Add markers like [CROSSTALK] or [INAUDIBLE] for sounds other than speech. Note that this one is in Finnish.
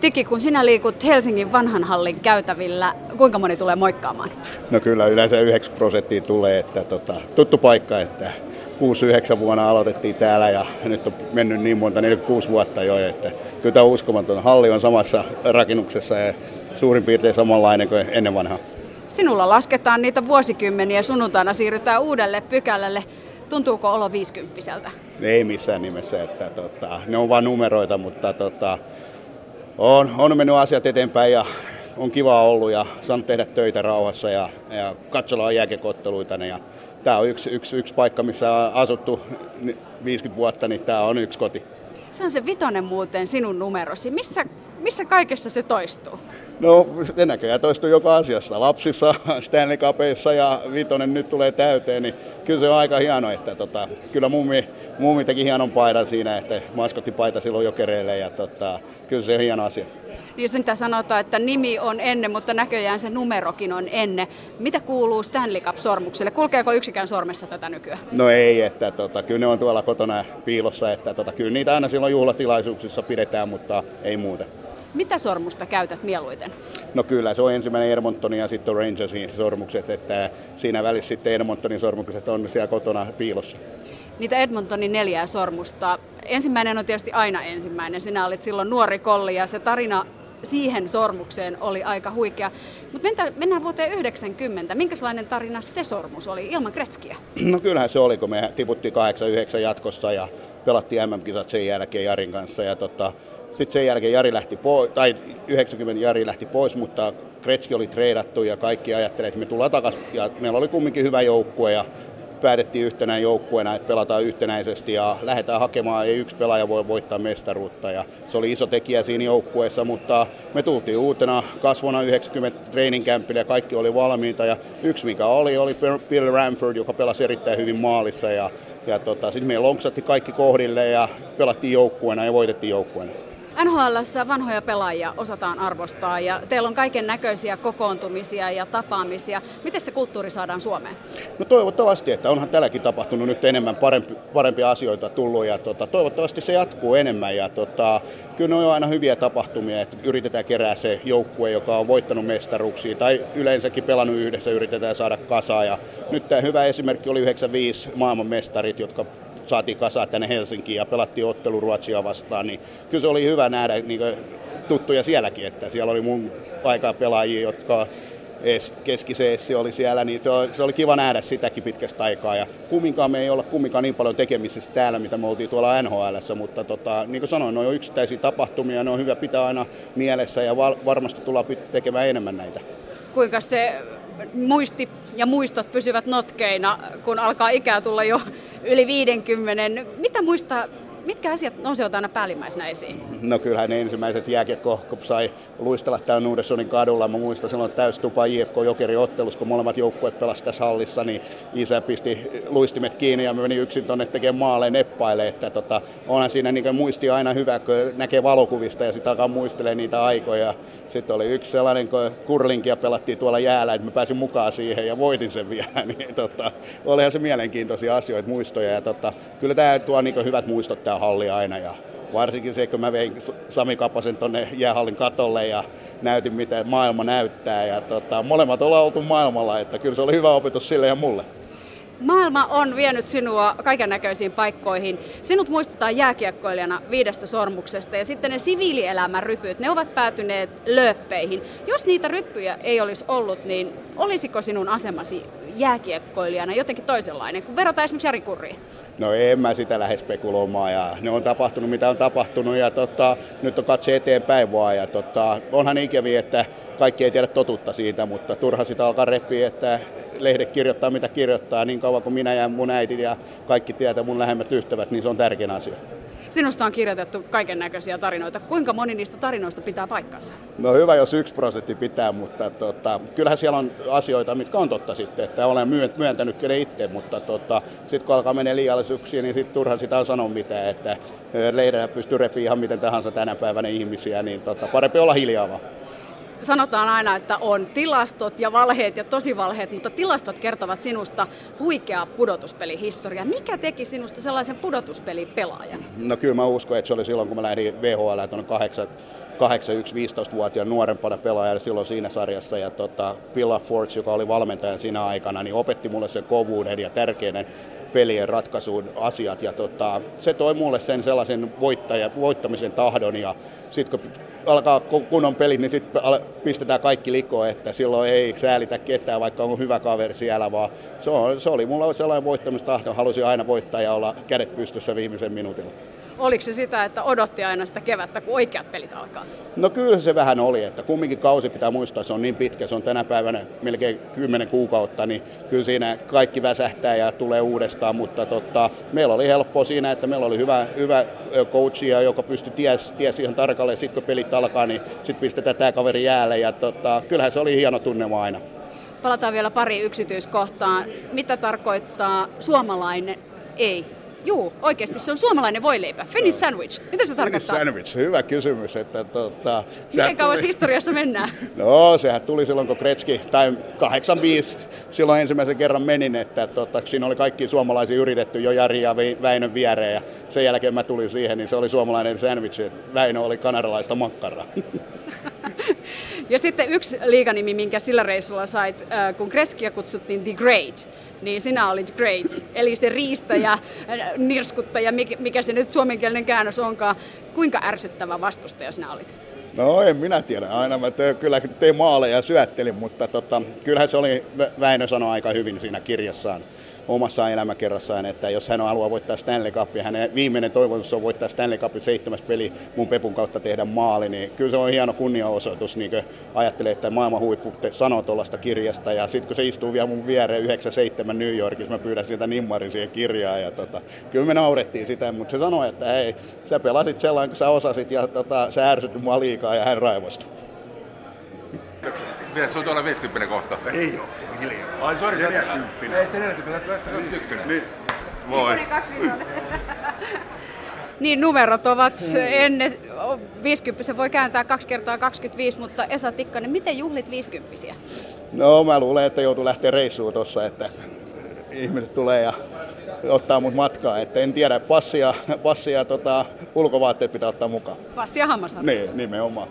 Tiki, kun sinä liikut Helsingin vanhan hallin käytävillä, kuinka moni tulee moikkaamaan? No kyllä yleensä 9 prosenttia tulee, että tota, tuttu paikka, että 6-9 vuonna aloitettiin täällä ja nyt on mennyt niin monta, 46 vuotta jo, että kyllä tämä on uskomaton. Halli on samassa rakennuksessa ja suurin piirtein samanlainen kuin ennen vanhaa. Sinulla lasketaan niitä vuosikymmeniä, sunnuntaina siirrytään uudelle pykälälle. Tuntuuko olo viisikymppiseltä? Ei missään nimessä, että tota, ne on vain numeroita, mutta tota, on, on mennyt asiat eteenpäin ja on kiva ollut ja saanut tehdä töitä rauhassa ja, ja katsellaan jääkekotteluita. Ja tämä on yksi, yksi, yksi paikka, missä on asuttu 50 vuotta, niin tämä on yksi koti. Se on se vitonen muuten sinun numerosi. Missä, missä kaikessa se toistuu? No se näköjään toistuu joka asiassa. Lapsissa, [LAUGHS] Stanley Cupissa ja vitonen nyt tulee täyteen, niin kyllä se on aika hieno, että tota, kyllä mummi, mummi teki hienon paidan siinä, että maskottipaita silloin jokereille ja tota, kyllä se on hieno asia. Niin sitä sanotaan, että nimi on ennen, mutta näköjään se numerokin on ennen. Mitä kuuluu Stanley Cup-sormukselle? Kulkeeko yksikään sormessa tätä nykyään? No ei, että tota, kyllä ne on tuolla kotona piilossa, että tota, kyllä niitä aina silloin juhlatilaisuuksissa pidetään, mutta ei muuta. Mitä sormusta käytät mieluiten? No kyllä, se on ensimmäinen Edmontonin ja sitten Rangersin sormukset, että siinä välissä sitten Edmontonin sormukset on siellä kotona piilossa. Niitä Edmontonin neljää sormusta. Ensimmäinen on tietysti aina ensimmäinen. Sinä olit silloin nuori kolli ja se tarina siihen sormukseen oli aika huikea. Mutta mennään vuoteen 90. Minkälainen tarina se sormus oli ilman Kretskiä? [CLEARS THROAT] No kyllähän se oli, kun me tiputtiin 8-9 jatkossa ja pelattiin MM-kisat sen jälkeen Jarin kanssa. Ja tota, sitten sen jälkeen Jari lähti pois, tai 90 Jari lähti pois, mutta Kretski oli treidattu ja kaikki ajattelivat, että me tullaan takaisin. Ja meillä oli kumminkin hyvä joukkue ja päätettiin yhtenä joukkueena, että pelataan yhtenäisesti ja lähdetään hakemaan, ei yksi pelaaja voi voittaa mestaruutta. Ja se oli iso tekijä siinä joukkueessa, mutta me tultiin uutena kasvona 90 treeninkämpillä ja kaikki oli valmiita. Ja yksi mikä oli, oli Bill Ramford, joka pelasi erittäin hyvin maalissa. Ja, ja tota, sitten me lonksatti kaikki kohdille ja pelattiin joukkueena ja voitettiin joukkueena. NHL vanhoja pelaajia osataan arvostaa ja teillä on kaiken näköisiä kokoontumisia ja tapaamisia. Miten se kulttuuri saadaan Suomeen? No toivottavasti, että onhan tälläkin tapahtunut nyt enemmän parempi, parempia asioita tullut ja tota, toivottavasti se jatkuu enemmän. Ja tota, kyllä ne on aina hyviä tapahtumia, että yritetään kerää se joukkue, joka on voittanut mestaruksia tai yleensäkin pelannut yhdessä, yritetään saada kasaa. Ja nyt tämä hyvä esimerkki oli 95 maailmanmestarit, jotka saatiin kasaa tänne Helsinkiin ja pelattiin ottelu Ruotsia vastaan, niin kyllä se oli hyvä nähdä niin tuttuja sielläkin, että siellä oli mun aikaa pelaajia, jotka keskiseessi oli siellä, niin se oli, se oli kiva nähdä sitäkin pitkästä aikaa. Ja kumminkaan me ei olla kumminkaan niin paljon tekemisissä täällä, mitä me oltiin tuolla NHL, mutta tota, niin kuin sanoin, ne on yksittäisiä tapahtumia, ne on hyvä pitää aina mielessä ja varmasti tullaan tekemään enemmän näitä. Kuinka se muisti ja muistot pysyvät notkeina, kun alkaa ikää tulla jo yli 50. Mitä muista Mitkä asiat nousevat aina päällimmäisenä esiin? No kyllähän ne ensimmäiset jääkiekko, kun sai luistella täällä Nuudessonin kadulla. Mä muistan silloin täystupa IFK Jokeri ottelussa, kun molemmat joukkueet pelasivat tässä hallissa, niin isä pisti luistimet kiinni ja mä menin yksin tuonne tekemään maalle neppaille. Että tota, onhan siinä niin muisti aina hyvä, kun näkee valokuvista ja sitten alkaa muistelemaan niitä aikoja. Sitten oli yksi sellainen, kun kurlinkia pelattiin tuolla jäällä, että mä pääsin mukaan siihen ja voitin sen vielä. [LAUGHS] Niin tota, olihan se mielenkiintoisia asioita, muistoja. Ja tota, kyllä tämä tuo niin hyvät muistot tämä halli aina. Ja varsinkin se, kun mä vein Sami Kapasen tuonne jäähallin katolle ja näytin, miten maailma näyttää. Ja tota, molemmat ollaan oltu maailmalla, että kyllä se oli hyvä opetus sille ja mulle. Maailma on vienyt sinua kaiken näköisiin paikkoihin. Sinut muistetaan jääkiekkoilijana viidestä sormuksesta ja sitten ne siviilielämän rypyt, ne ovat päätyneet lööppeihin. Jos niitä ryppyjä ei olisi ollut, niin olisiko sinun asemasi jääkiekkoilijana jotenkin toisenlainen, kun verrataan esimerkiksi Jari Kurriin? No en mä sitä lähde spekuloimaan ja ne on tapahtunut mitä on tapahtunut ja tota, nyt on katse eteenpäin vaan ja tota, onhan ikäviä, että kaikki ei tiedä totuutta siitä, mutta turha sitä alkaa reppiä, että lehdet kirjoittaa mitä kirjoittaa niin kauan kuin minä ja mun äiti ja kaikki tietää mun lähemmät ystävät, niin se on tärkein asia. Sinusta on kirjoitettu kaiken näköisiä tarinoita. Kuinka moni niistä tarinoista pitää paikkansa? No hyvä, jos yksi prosentti pitää, mutta tota, kyllähän siellä on asioita, mitkä on totta sitten, että olen myöntänyt ne itse, mutta tota, sitten kun alkaa mennä liiallisuuksiin, niin sitten turha sitä on sanoa mitään, että lehdellä pystyy repiä ihan miten tahansa tänä päivänä ihmisiä, niin tota, parempi olla hiljaa vaan. Sanotaan aina, että on tilastot ja valheet ja tosivalheet, mutta tilastot kertovat sinusta huikeaa pudotuspelihistoriaa. Mikä teki sinusta sellaisen pudotuspelipelaajan? No kyllä mä uskon, että se oli silloin, kun mä lähdin VHL tuonne 8-1-15-vuotiaan nuorempana pelaajana silloin siinä sarjassa. Ja tota, Pilla Forts, joka oli valmentaja siinä aikana, niin opetti mulle sen kovuuden ja tärkeinen pelien ratkaisuun asiat. Ja tota, se toi mulle sen sellaisen voittaja, voittamisen tahdon ja sitten kun alkaa kunnon peli, niin sitten pistetään kaikki likoon, että silloin ei säälitä ketään, vaikka on hyvä kaveri siellä, vaan se, on, se oli mulla sellainen voittamistahto, halusin aina voittaa ja olla kädet pystyssä viimeisen minuutilla. Oliko se sitä, että odotti aina sitä kevättä, kun oikeat pelit alkaa? No kyllä se vähän oli, että kumminkin kausi pitää muistaa, se on niin pitkä, se on tänä päivänä melkein 10 kuukautta, niin kyllä siinä kaikki väsähtää ja tulee uudestaan, mutta tota, meillä oli helppoa siinä, että meillä oli hyvä, hyvä coachia, joka pystyi ties, ties ihan tarkalleen, sitten kun pelit alkaa, niin sitten pistetään tämä kaveri jäälle ja tota, kyllähän se oli hieno tunnelma aina. Palataan vielä pari yksityiskohtaa. Mitä tarkoittaa suomalainen ei Juu, oikeasti se on suomalainen voileipä. Finnish sandwich. Mitä se tarkoittaa? Finnish sandwich, hyvä kysymys. Että, tota, Miten kauas tuli... historiassa mennään? No, sehän tuli silloin, kun Kretski, tai 85, silloin ensimmäisen kerran menin, että tota, siinä oli kaikki suomalaisia yritetty jo Jari ja Väinön viereen, ja sen jälkeen mä tulin siihen, niin se oli suomalainen sandwich, Väinö oli kanadalaista makkaraa. [LAUGHS] ja sitten yksi liiganimi, minkä sillä reissulla sait, äh, kun Kreskia kutsuttiin The Great, niin sinä olit great. Eli se riistäjä, nirskuttaja, mikä se nyt suomenkielinen käännös onkaan. Kuinka ärsyttävä vastustaja sinä olit? No en minä tiedä. Aina mä te, kyllä tein maaleja ja syöttelin, mutta tota, kyllähän se oli, Väinö sanoi aika hyvin siinä kirjassaan omassa elämäkerrassaan, että jos hän haluaa voittaa Stanley Cupia, hänen viimeinen toivomus on voittaa Stanley Cupin seitsemäs peli mun Pepun kautta tehdä maali, niin kyllä se on hieno kunniaosoitus, niin kuin ajattelee, että maailman huippu sanoo tuollaista kirjasta, ja sitten kun se istuu vielä mun viereen 97 New Yorkissa, mä pyydän sieltä nimmarin siihen kirjaan, ja tota, kyllä me naurettiin sitä, mutta se sanoi, että hei, sä pelasit sellainen, kun sä osasit, ja tota, sä ärsytit mua liikaa, ja hän raivostui. Mies, sun tuolla 50 kohta. Ei oo, hiljaa. Ai, sori, 40. Ei, se 40, tässä 21. Niin. Voi. [LAUGHS] Niin, numerot ovat ennen 50, se voi kääntää 2 kertaa 25, mutta Esa Tikkanen, miten juhlit 50 No mä luulen, että joutuu lähteä reissuun tuossa, että ihmiset tulee ja ottaa mut matkaa. Että en tiedä, passia, passia tota, ulkovaatteet pitää ottaa mukaan. Passia hammasharja. Niin, nimenomaan.